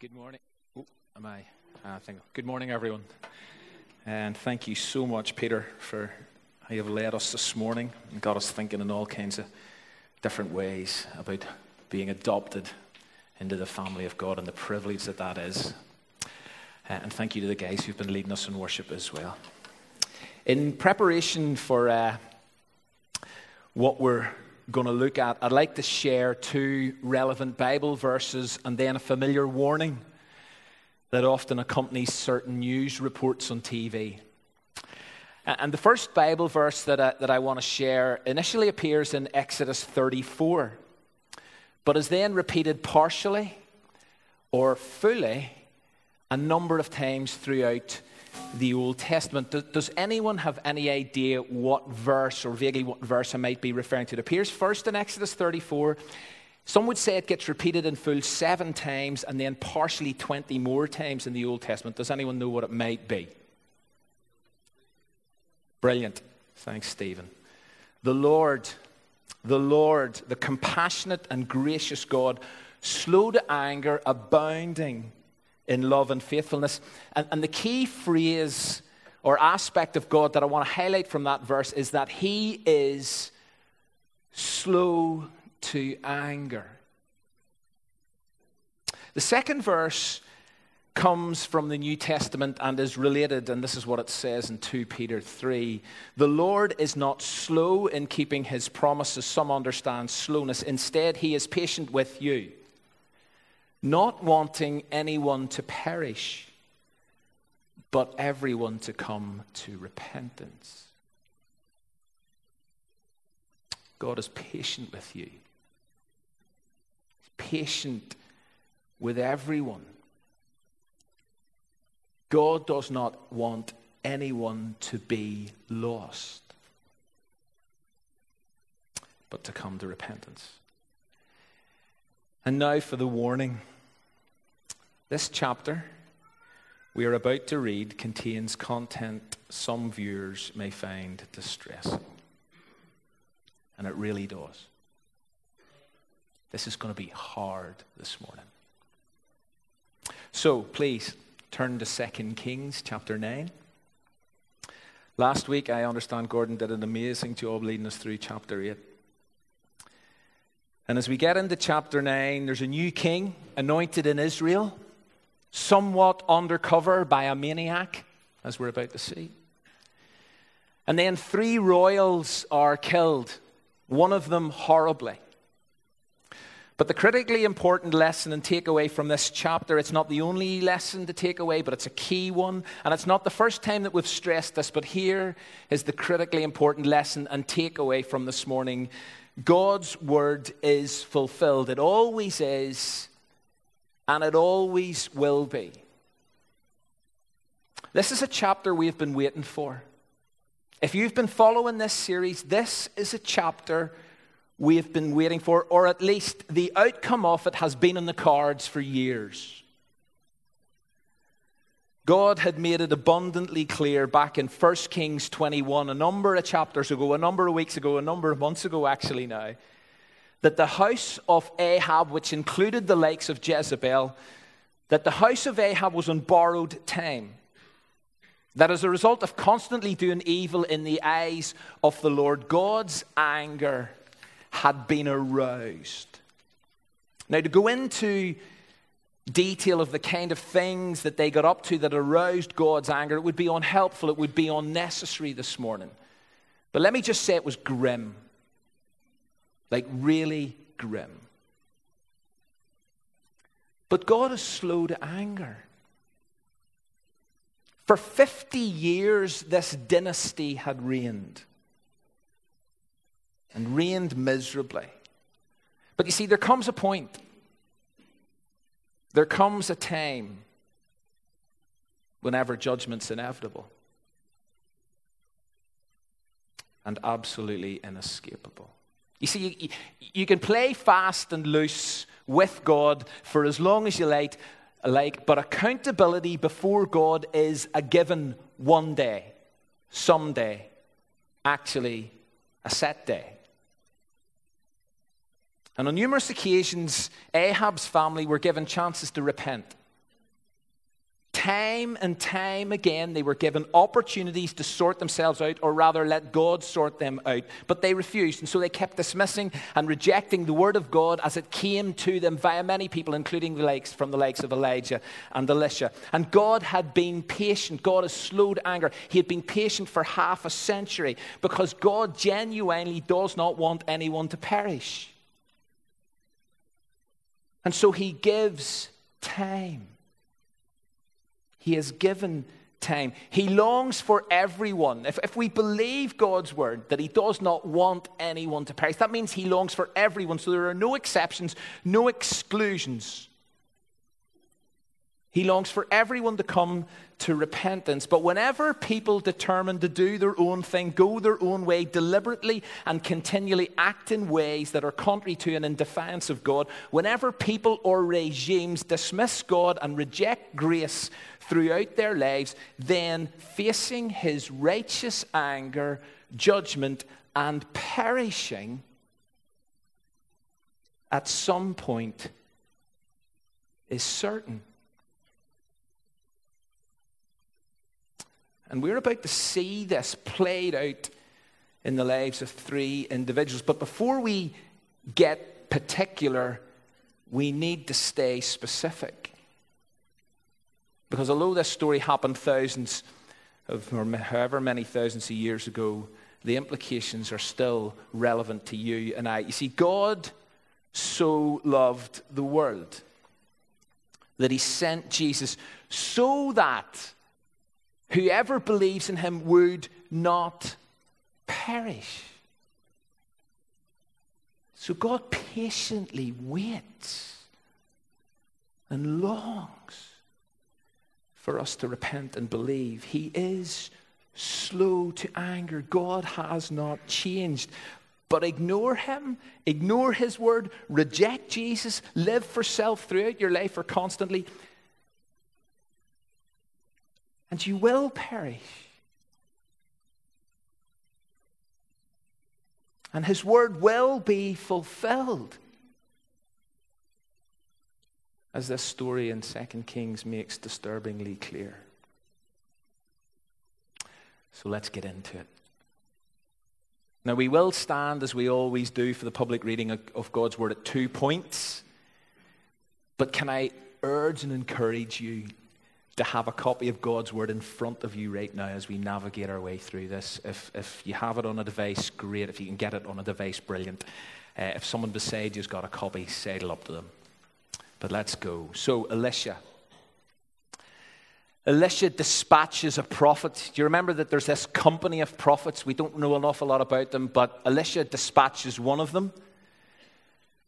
Good morning. Oh, am I? I think. Good morning, everyone. And thank you so much, Peter, for how you've led us this morning and got us thinking in all kinds of different ways about being adopted into the family of God and the privilege that that is. Uh, and thank you to the guys who've been leading us in worship as well. In preparation for uh, what we're going to look at, I'd like to share two relevant Bible verses and then a familiar warning that often accompanies certain news reports on TV. And the first Bible verse that I, that I want to share initially appears in Exodus 34, but is then repeated partially or fully a number of times throughout the Old Testament. Does anyone have any idea what verse or vaguely what verse I might be referring to? It appears first in Exodus 34. Some would say it gets repeated in full seven times and then partially 20 more times in the Old Testament. Does anyone know what it might be? Brilliant. Thanks, Stephen. The Lord, the Lord, the compassionate and gracious God, slow to anger, abounding in love and faithfulness. And, and the key phrase or aspect of God that I want to highlight from that verse is that He is slow to anger. The second verse comes from the New Testament and is related, and this is what it says in 2 Peter 3. The Lord is not slow in keeping his promises. Some understand slowness. Instead, he is patient with you not wanting anyone to perish, but everyone to come to repentance. God is patient with you. He's patient with everyone. God does not want anyone to be lost, but to come to repentance. And now for the warning. This chapter we are about to read contains content some viewers may find distressing. And it really does. This is going to be hard this morning. So please turn to 2 Kings chapter 9. Last week, I understand Gordon did an amazing job leading us through chapter 8. And as we get into chapter 9, there's a new king anointed in Israel, somewhat undercover by a maniac, as we're about to see. And then three royals are killed, one of them horribly. But the critically important lesson and takeaway from this chapter, it's not the only lesson to take away, but it's a key one. And it's not the first time that we've stressed this, but here is the critically important lesson and takeaway from this morning God's word is fulfilled. It always is, and it always will be. This is a chapter we've been waiting for. If you've been following this series, this is a chapter we've been waiting for, or at least the outcome of it has been in the cards for years. God had made it abundantly clear back in 1 Kings 21, a number of chapters ago, a number of weeks ago, a number of months ago, actually, now, that the house of Ahab, which included the likes of Jezebel, that the house of Ahab was on borrowed time. That as a result of constantly doing evil in the eyes of the Lord, God's anger had been aroused. Now, to go into detail of the kind of things that they got up to that aroused God's anger, it would be unhelpful, it would be unnecessary this morning. But let me just say it was grim. Like, really grim. But God is slow to anger. For 50 years, this dynasty had reigned and reigned miserably. But you see, there comes a point there comes a time whenever judgment's inevitable and absolutely inescapable. You see, you, you, can play fast and loose with God for as long as you like, like, but accountability before God is a given one day, someday, actually a set day. And on numerous occasions, Ahab's family were given chances to repent. Time and time again, they were given opportunities to sort themselves out, or rather, let God sort them out. But they refused, and so they kept dismissing and rejecting the word of God as it came to them via many people, including the likes from the likes of Elijah and Elisha. And God had been patient. God has slowed anger. He had been patient for half a century because God genuinely does not want anyone to perish. And so He gives time. He has given time. He longs for everyone. If, if we believe God's word that He does not want anyone to perish, that means He longs for everyone. So there are no exceptions, no exclusions. He longs for everyone to come to repentance. But whenever people determine to do their own thing, go their own way deliberately, and continually act in ways that are contrary to and in defiance of God, whenever people or regimes dismiss God and reject grace throughout their lives, then facing his righteous anger, judgment, and perishing at some point is certain. And we're about to see this played out in the lives of three individuals. But before we get particular, we need to stay specific. Because although this story happened thousands of, or however many thousands of years ago, the implications are still relevant to you and I. You see, God so loved the world that he sent Jesus so that whoever believes in him would not perish. So God patiently waits and longs for us to repent and believe. He is slow to anger. God has not changed. But ignore him, ignore his word, reject Jesus, live for self throughout your life or constantly, and you will perish. And his word will be fulfilled. As this story in 2 Kings makes disturbingly clear. So let's get into it. Now, we will stand, as we always do, for the public reading of God's word at two points. But can I urge and encourage you to have a copy of God's Word in front of you right now as we navigate our way through this. If, if you have it on a device, great. If you can get it on a device, brilliant. Uh, if someone beside you's got a copy, saddle up to them. But let's go. So, Elisha. Elisha dispatches a prophet. Do you remember that there's this company of prophets? We don't know an awful lot about them, but Elisha dispatches one of them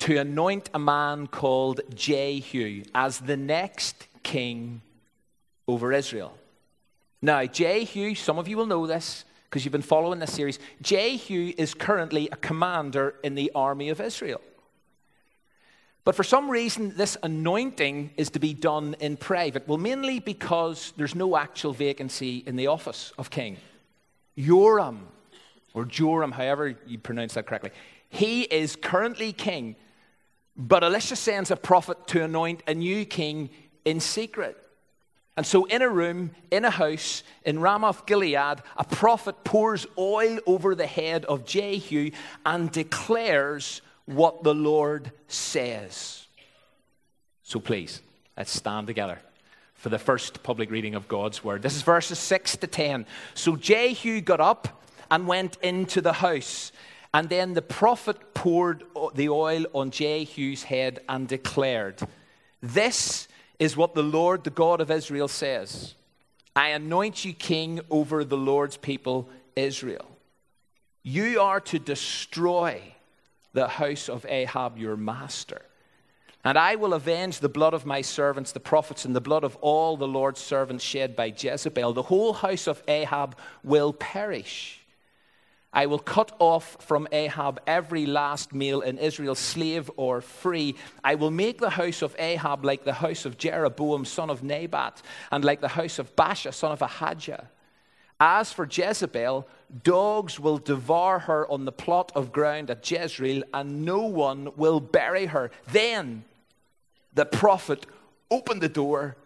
to anoint a man called Jehu as the next king over Israel. Now, Jehu, some of you will know this because you've been following this series. Jehu is currently a commander in the army of Israel. But for some reason, this anointing is to be done in private. Well, mainly because there's no actual vacancy in the office of king. Joram, or Joram, however you pronounce that correctly, he is currently king. But Elisha sends a prophet to anoint a new king in secret. And so, in a room, in a house, in Ramoth Gilead, a prophet pours oil over the head of Jehu and declares what the Lord says. So, please, let's stand together for the first public reading of God's word. This is verses 6 to 10. So, Jehu got up and went into the house. And then the prophet poured the oil on Jehu's head and declared, This is what the Lord, the God of Israel, says I anoint you king over the Lord's people, Israel. You are to destroy the house of Ahab, your master. And I will avenge the blood of my servants, the prophets, and the blood of all the Lord's servants shed by Jezebel. The whole house of Ahab will perish. I will cut off from Ahab every last male in Israel, slave or free. I will make the house of Ahab like the house of Jeroboam, son of Nebat, and like the house of Baasha, son of Ahijah. As for Jezebel, dogs will devour her on the plot of ground at Jezreel, and no one will bury her. Then the prophet opened the door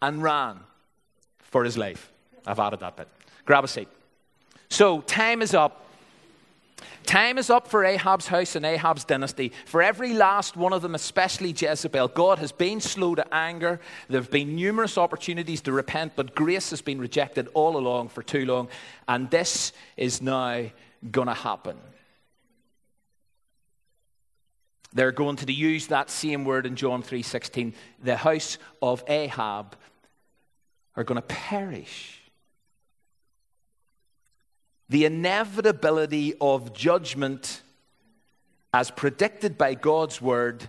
and ran. for his life. I've added that bit. Grab a seat. So, time is up. Time is up for Ahab's house and Ahab's dynasty. For every last one of them, especially Jezebel, God has been slow to anger. There have been numerous opportunities to repent, but grace has been rejected all along for too long. And this is now going to happen. They're going to use that same word in John 3:16. The house of Ahab are going to perish the inevitability of judgment, as predicted by God's word,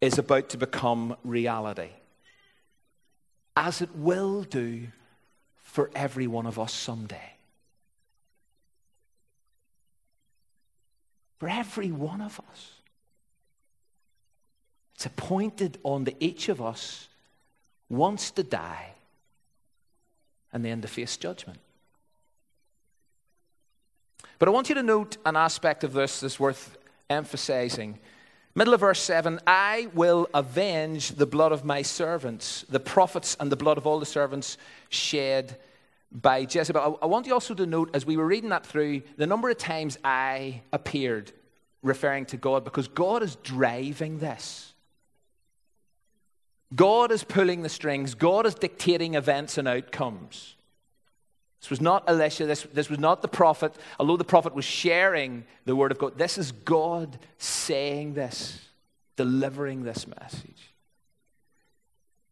is about to become reality. As it will do for every one of us someday. For every one of us. It's appointed on the each of us once to die and then to face judgment. But I want you to note an aspect of this that's worth emphasizing. Middle of verse 7 I will avenge the blood of my servants, the prophets, and the blood of all the servants shed by Jezebel. I want you also to note, as we were reading that through, the number of times I appeared referring to God, because God is driving this. God is pulling the strings, God is dictating events and outcomes. This was not Elisha. This, this was not the prophet. Although the prophet was sharing the word of God, this is God saying this, delivering this message.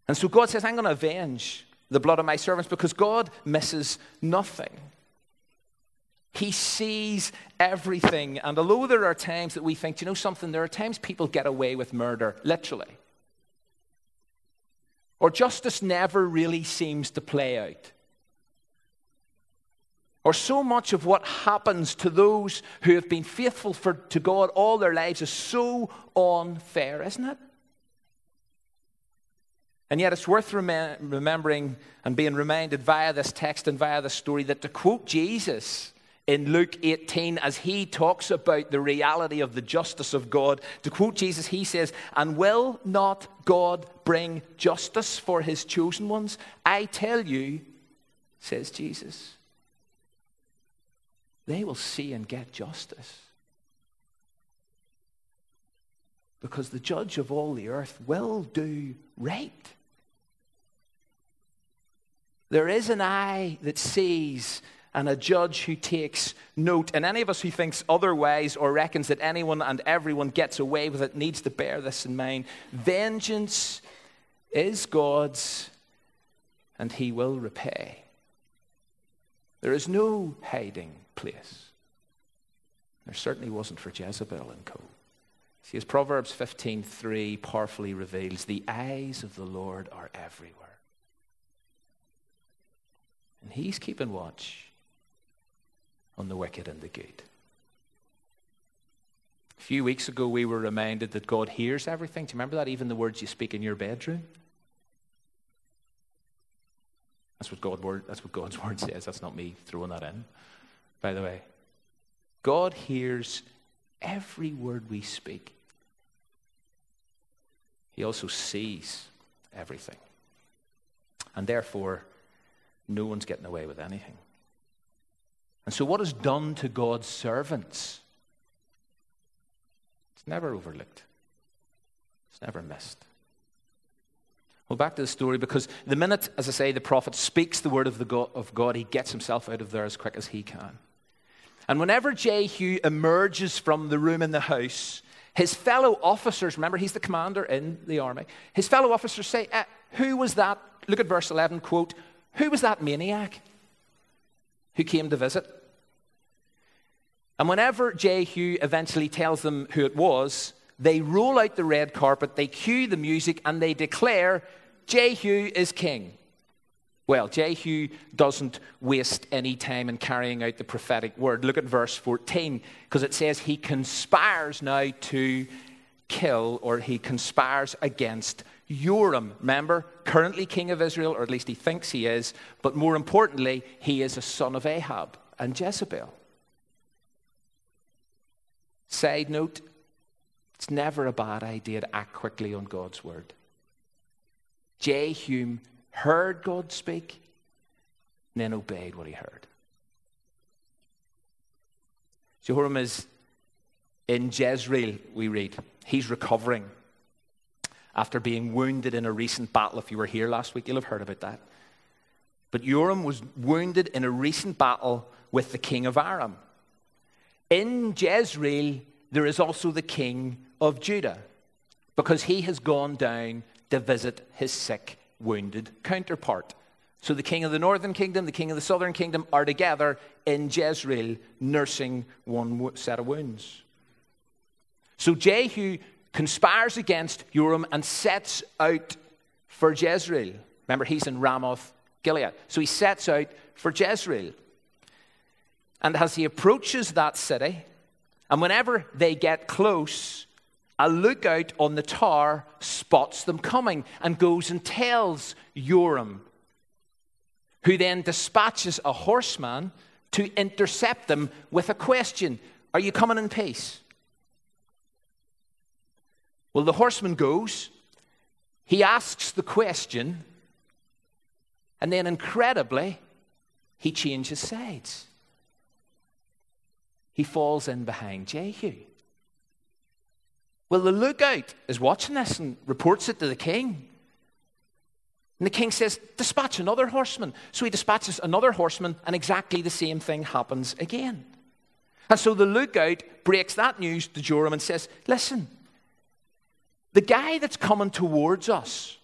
And so God says, I'm going to avenge the blood of my servants because God misses nothing. He sees everything. And although there are times that we think, you know something, there are times people get away with murder, literally. Or justice never really seems to play out or so much of what happens to those who have been faithful for, to God all their lives is so unfair, isn't it? And yet, it's worth rem- remembering and being reminded via this text and via this story that to quote Jesus in Luke 18, as he talks about the reality of the justice of God, to quote Jesus, he says, And will not God bring justice for his chosen ones? I tell you, says Jesus they will see and get justice. Because the judge of all the earth will do right. There is an eye that sees and a judge who takes note. And any of us who thinks otherwise or reckons that anyone and everyone gets away with it needs to bear this in mind. Vengeance is God's, and he will repay. There is no hiding place. There certainly wasn't for Jezebel and co. See, as Proverbs 15:3 powerfully reveals, the eyes of the Lord are everywhere. And he's keeping watch on the wicked and the good. A few weeks ago, we were reminded that God hears everything. Do you remember that? Even the words you speak in your bedroom? That's what, God that's what God's word says. That's not me throwing that in by the way. God hears every word we speak. He also sees everything. And therefore, no one's getting away with anything. And so, what is done to God's servants? It's never overlooked, it's never missed. Well, back to the story because the minute, as I say, the prophet speaks the word of, the God, of God, he gets himself out of there as quick as he can. And whenever Jehu emerges from the room in the house, his fellow officers, remember he's the commander in the army, his fellow officers say, eh, Who was that? Look at verse 11, quote, Who was that maniac who came to visit? And whenever Jehu eventually tells them who it was, they roll out the red carpet, they cue the music, and they declare, Jehu is king. Well, Jehu doesn't waste any time in carrying out the prophetic word. Look at verse 14, because it says he conspires now to kill, or he conspires against Joram. Remember, currently king of Israel, or at least he thinks he is, but more importantly, he is a son of Ahab and Jezebel. Side note, it's never a bad idea to act quickly on God's word. Jehu heard God speak, and then obeyed what he heard. Jehoram is in Jezreel, we read. He's recovering after being wounded in a recent battle. If you were here last week, you'll have heard about that. But Joram was wounded in a recent battle with the king of Aram. In Jezreel, there is also the king of Judah because he has gone down to visit his sick, wounded counterpart. So the king of the northern kingdom, the king of the southern kingdom are together in Jezreel nursing one set of wounds. So Jehu conspires against Joram and sets out for Jezreel. Remember, he's in Ramoth, Gilead. So he sets out for Jezreel. And as he approaches that city, and whenever they get close, a lookout on the tower spots them coming and goes and tells Joram, who then dispatches a horseman to intercept them with a question Are you coming in peace? Well, the horseman goes, he asks the question, and then incredibly, he changes sides. He falls in behind Jehu. Well, the lookout is watching this and reports it to the king. And the king says, Dispatch another horseman. So he dispatches another horseman, and exactly the same thing happens again. And so the lookout breaks that news to Joram and says, Listen, the guy that's coming towards us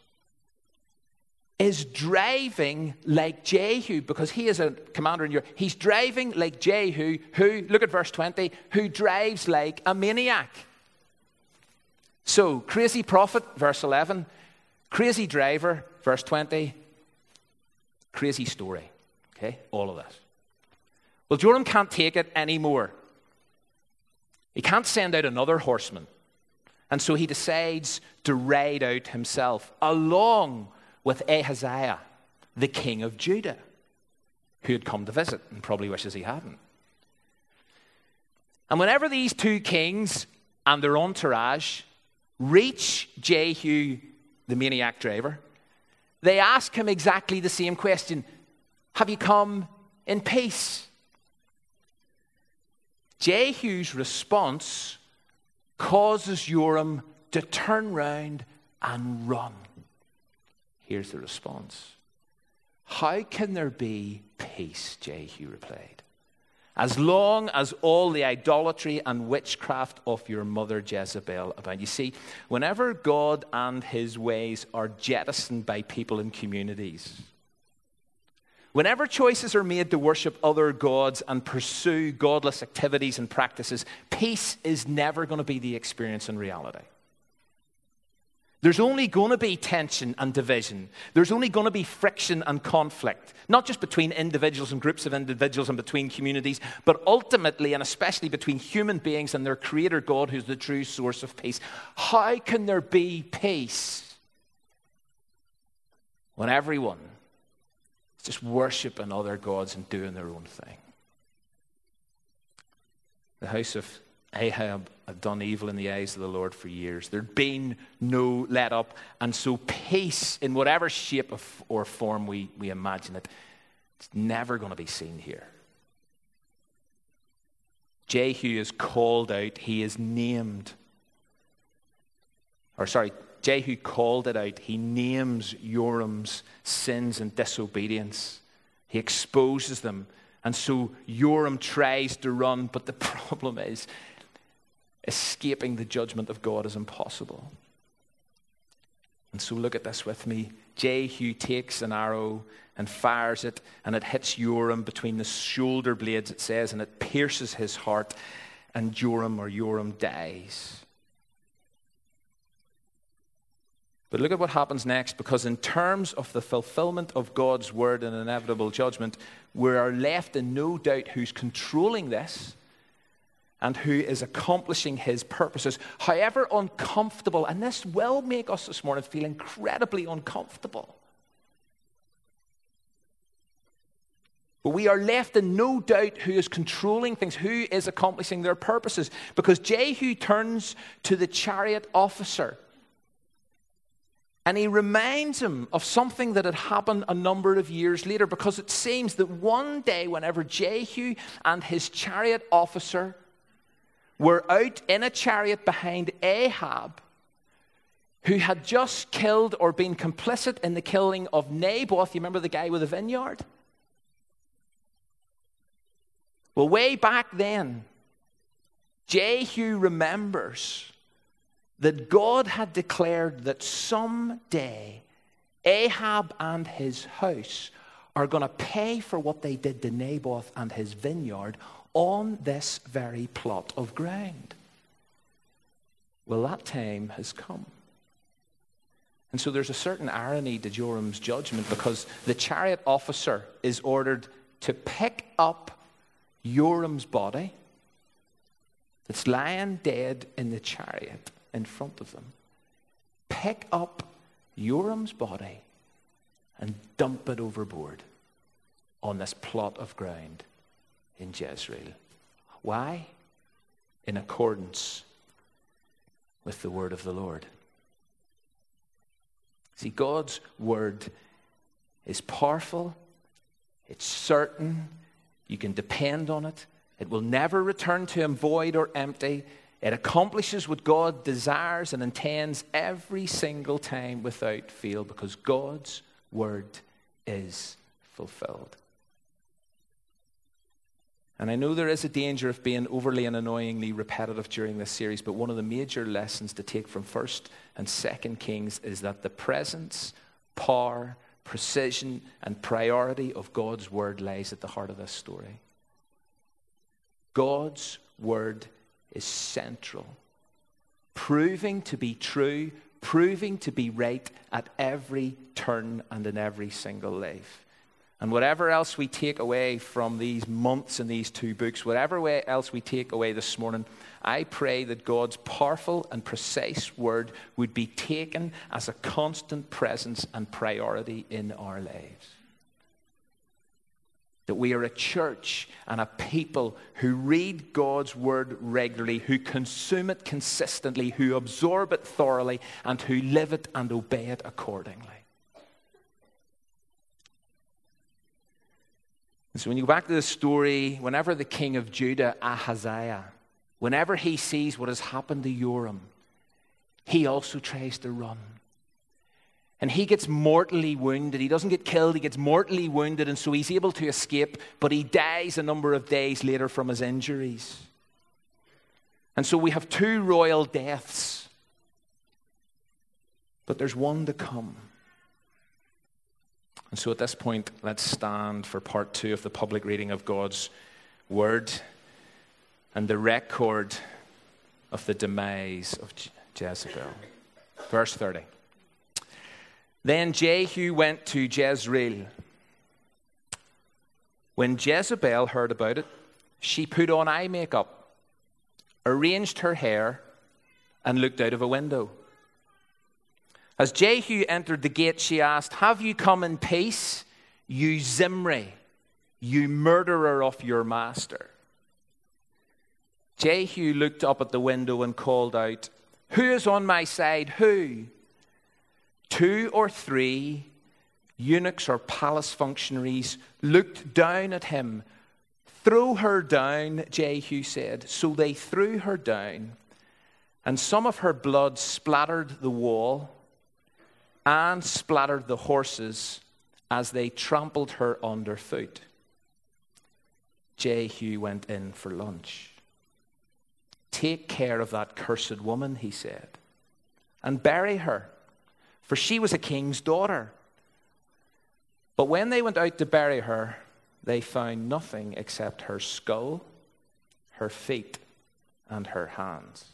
is driving like Jehu because he is a commander in Europe. He's driving like Jehu, who, look at verse 20, who drives like a maniac. So, crazy prophet, verse 11, crazy driver, verse 20, crazy story. Okay, all of this. Well, Joram can't take it anymore. He can't send out another horseman. And so he decides to ride out himself along with Ahaziah, the king of Judah, who had come to visit and probably wishes he hadn't. And whenever these two kings and their entourage reach Jehu, the maniac driver, they ask him exactly the same question Have you come in peace? Jehu's response causes Joram to turn round and run. Here's the response How can there be peace? Jehu replied. As long as all the idolatry and witchcraft of your mother Jezebel abound. You see, whenever God and his ways are jettisoned by people in communities, Whenever choices are made to worship other gods and pursue godless activities and practices, peace is never going to be the experience in reality. There's only going to be tension and division. There's only going to be friction and conflict, not just between individuals and groups of individuals and between communities, but ultimately and especially between human beings and their creator God, who's the true source of peace. How can there be peace when everyone is just worshiping other gods and doing their own thing? The house of Ahab had done evil in the eyes of the Lord for years. There'd been no let up. And so, peace, in whatever shape or form we, we imagine it, it's never going to be seen here. Jehu is called out, he is named. Or, sorry, Jehu called it out. He names Joram's sins and disobedience, he exposes them. And so Joram tries to run, but the problem is escaping the judgment of God is impossible. And so look at this with me. Jehu takes an arrow and fires it, and it hits Joram between the shoulder blades, it says, and it pierces his heart, and Joram or Joram dies. But look at what happens next, because in terms of the fulfillment of God's word and inevitable judgment, we are left in no doubt who's controlling this and who is accomplishing his purposes, however uncomfortable, and this will make us this morning feel incredibly uncomfortable. But we are left in no doubt who is controlling things, who is accomplishing their purposes, because Jehu turns to the chariot officer And he reminds him of something that had happened a number of years later. Because it seems that one day, whenever Jehu and his chariot officer were out in a chariot behind Ahab, who had just killed or been complicit in the killing of Naboth, you remember the guy with the vineyard? Well, way back then, Jehu remembers that God had declared that someday Ahab and his house are going to pay for what they did to Naboth and his vineyard on this very plot of ground. Well, that time has come. And so there's a certain irony to Joram's judgment because the chariot officer is ordered to pick up Joram's body that's lying dead in the chariot in front of them, pick up Joram's body and dump it overboard on this plot of ground in Jezreel. Why? In accordance with the word of the Lord. See, God's word is powerful, it's certain, you can depend on it. It will never return to him void or empty. It accomplishes what God desires and intends every single time without fail because God's word is fulfilled. And I know there is a danger of being overly and annoyingly repetitive during this series, but one of the major lessons to take from 1st and 2nd Kings is that the presence, power, precision, and priority of God's word lies at the heart of this story. God's word is central, proving to be true, proving to be right at every turn and in every single life. And whatever else we take away from these months and these two books, whatever else we take away this morning, I pray that God's powerful and precise word would be taken as a constant presence and priority in our lives. That we are a church and a people who read God's word regularly, who consume it consistently, who absorb it thoroughly, and who live it and obey it accordingly. And so when you go back to the story, whenever the king of Judah, Ahaziah, whenever he sees what has happened to Joram, he also tries to run. And he gets mortally wounded. He doesn't get killed, he gets mortally wounded, and so he's able to escape, but he dies a number of days later from his injuries. And so we have two royal deaths, but there's one to come. And so at this point, let's stand for part two of the public reading of God's word and the record of the demise of Jezebel. Verse 30. Then Jehu went to Jezreel. When Jezebel heard about it, she put on eye makeup, arranged her hair, and looked out of a window. As Jehu entered the gate, she asked, Have you come in peace, you Zimri, you murderer of your master? Jehu looked up at the window and called out, Who is on my side? Who? Two or three eunuchs or palace functionaries looked down at him. Throw her down, Jehu said. So they threw her down, and some of her blood splattered the wall and splattered the horses as they trampled her underfoot. Jehu went in for lunch. Take care of that cursed woman, he said, and bury her, for she was a king's daughter. But when they went out to bury her, they found nothing except her skull, her feet, and her hands.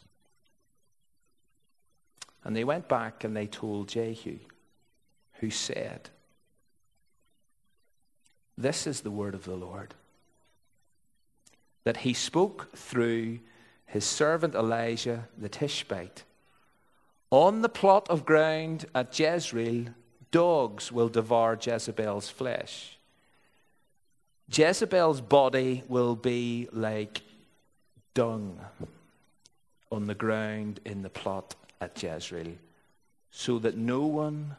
And they went back and they told Jehu, who said, This is the word of the Lord. That he spoke through his servant Elijah the Tishbite. On the plot of ground at Jezreel, dogs will devour Jezebel's flesh. Jezebel's body will be like dung on the ground in the plot at Jezreel. so that no one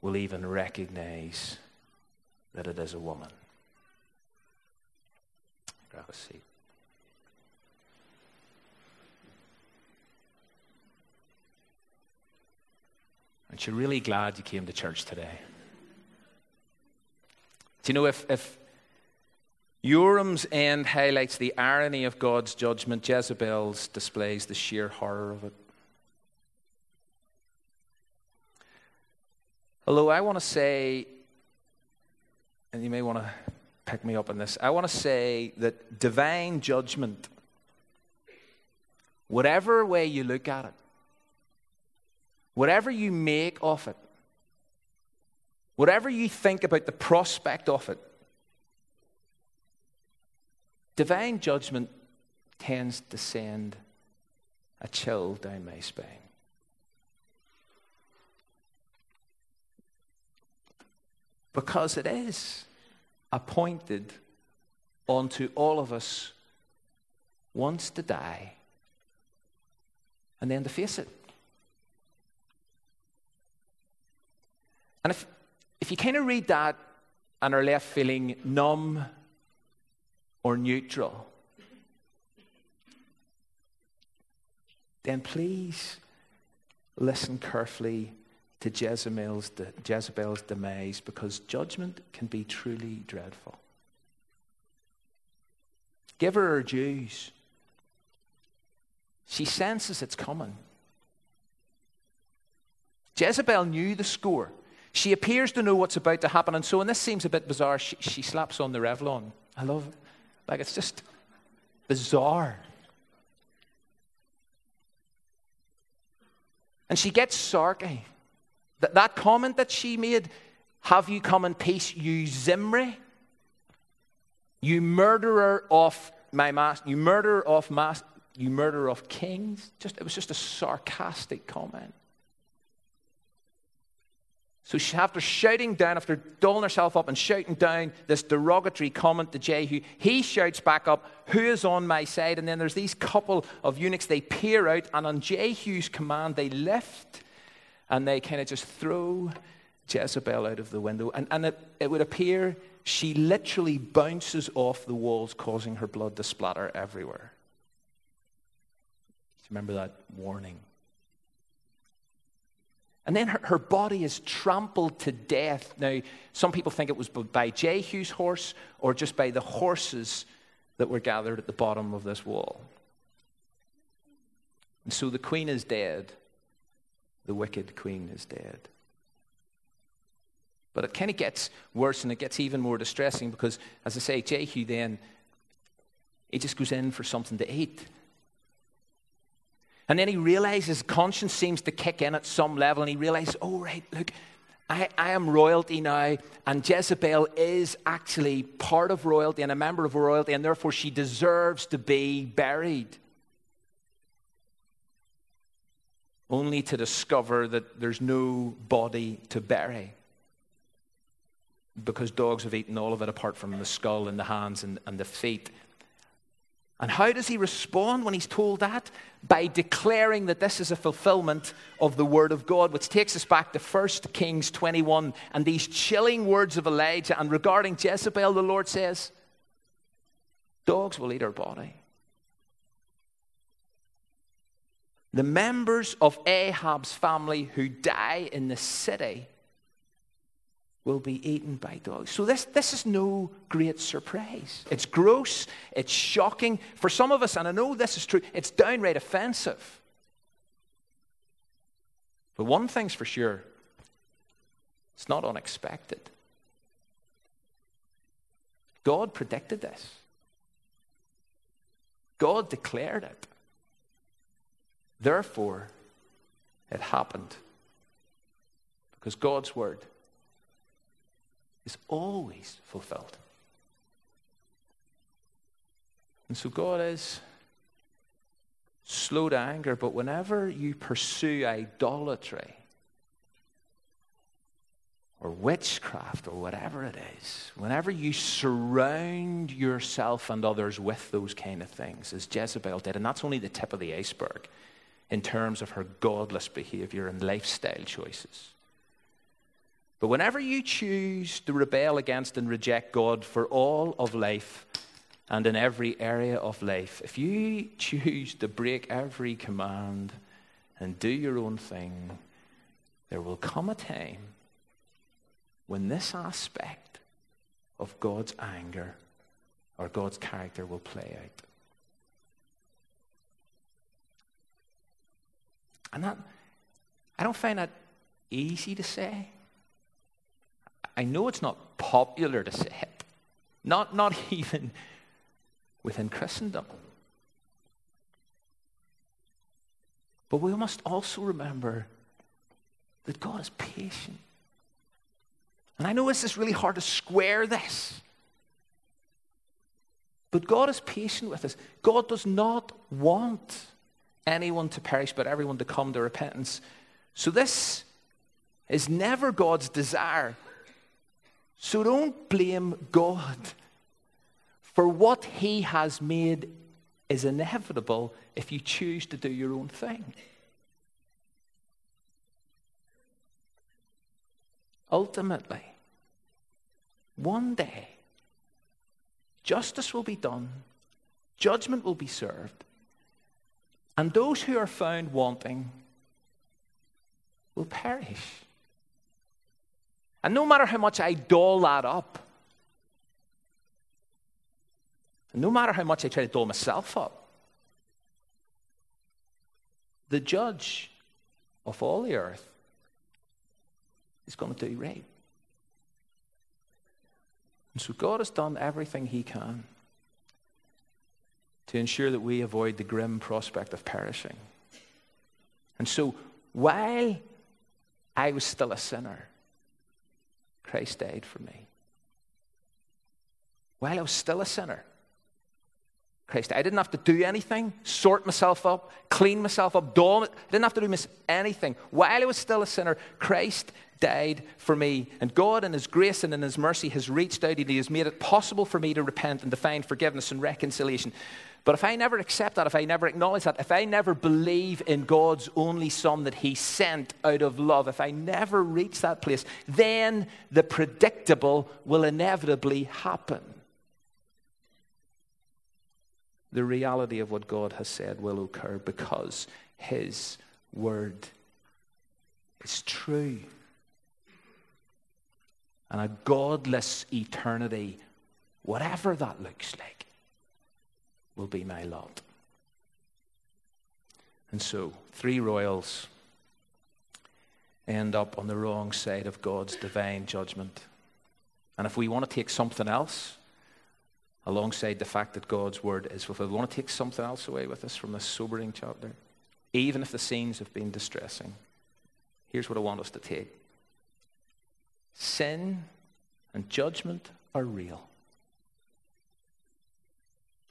will even recognize that it is a woman. Grab a seat. Aren't you really glad you came to church today? Do you know if, if Joram's end highlights the irony of God's judgment, Jezebel's displays the sheer horror of it. Although I want to say, and you may want to pick me up on this, I want to say that divine judgment, whatever way you look at it, whatever you make of it, whatever you think about the prospect of it, divine judgment tends to send a chill down my spine. Because it is appointed unto all of us once to die and then to face it. And if, if you kind of read that and are left feeling numb or neutral, then please listen carefully to Jezebel's, Jezebel's demise because judgment can be truly dreadful. Give her her dues. She senses it's coming. Jezebel knew the score. She appears to know what's about to happen. And so, and this seems a bit bizarre, she, she slaps on the Revlon. I love it. Like, it's just bizarre. And she gets sarky. That, that comment that she made, have you come in peace, you Zimri? You murderer of my master, you murderer of master, you murderer of kings. Just, it was just a sarcastic comment. So after shouting down, after doling herself up and shouting down this derogatory comment to Jehu, he shouts back up, Who is on my side? And then there's these couple of eunuchs, they peer out, and on Jehu's command, they lift and they kind of just throw Jezebel out of the window. And, and it, it would appear she literally bounces off the walls, causing her blood to splatter everywhere. Remember that warning? And then her, her, body is trampled to death. Now, some people think it was by Jehu's horse or just by the horses that were gathered at the bottom of this wall. And so the queen is dead. The wicked queen is dead. But it kind of gets worse and it gets even more distressing because, as I say, Jehu then, he just goes in for something to eat. And then he realizes conscience seems to kick in at some level, and he realizes, oh, right, look, I, I, am royalty now, and Jezebel is actually part of royalty and a member of royalty, and therefore she deserves to be buried. Only to discover that there's no body to bury because dogs have eaten all of it apart from the skull and the hands and, and the feet. And how does he respond when he's told that? By declaring that this is a fulfillment of the word of God, which takes us back to 1 Kings 21 and these chilling words of Elijah. And regarding Jezebel, the Lord says, Dogs will eat her body. The members of Ahab's family who die in the city will be eaten by dogs. So, this, this is no great surprise. It's gross, it's shocking. For some of us, and I know this is true, it's downright offensive. But one thing's for sure it's not unexpected. God predicted this, God declared it. Therefore, it happened. Because God's word is always fulfilled. And so God is slow to anger, but whenever you pursue idolatry or witchcraft or whatever it is, whenever you surround yourself and others with those kind of things, as Jezebel did, and that's only the tip of the iceberg, in terms of her godless behavior and lifestyle choices. But whenever you choose to rebel against and reject God for all of life and in every area of life, if you choose to break every command and do your own thing, there will come a time when this aspect of God's anger or God's character will play out. And that, I don't find that easy to say. I know it's not popular to say it, not, not even within Christendom. But we must also remember that God is patient. And I know this is really hard to square this. But God is patient with us. God does not want anyone to perish, but everyone to come to repentance. So this is never God's desire. So don't blame God for what he has made is inevitable if you choose to do your own thing. Ultimately, one day, justice will be done, judgment will be served, and those who are found wanting will perish. And no matter how much I doll that up, no matter how much I try to doll myself up, the judge of all the earth is going to do right. And so God has done everything He can to ensure that we avoid the grim prospect of perishing. And so, while I was still a sinner, Christ died for me. While I was still a sinner, Christ. I didn't have to do anything, sort myself up, clean myself up, dull. I didn't have to do anything. While I was still a sinner, Christ died for me. And God, in His grace and in His mercy, has reached out and He has made it possible for me to repent and to find forgiveness and reconciliation. But if I never accept that, if I never acknowledge that, if I never believe in God's only Son that He sent out of love, if I never reach that place, then the predictable will inevitably happen the reality of what God has said will occur because His word is true. And a godless eternity, whatever that looks like, will be my lot. And so, three royals end up on the wrong side of God's divine judgment. And if we want to take something else, alongside the fact that God's word is fulfilled. We want to take something else away with us from this sobering chapter, even if the scenes have been distressing. Here's what I want us to take sin and judgment are real.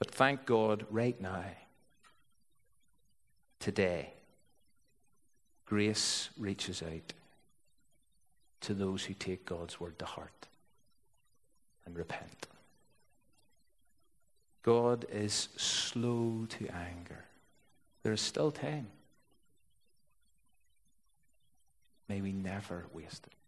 But thank God, right now, today, grace reaches out to those who take God's word to heart and repent. God is slow to anger. There is still time. May we never waste it.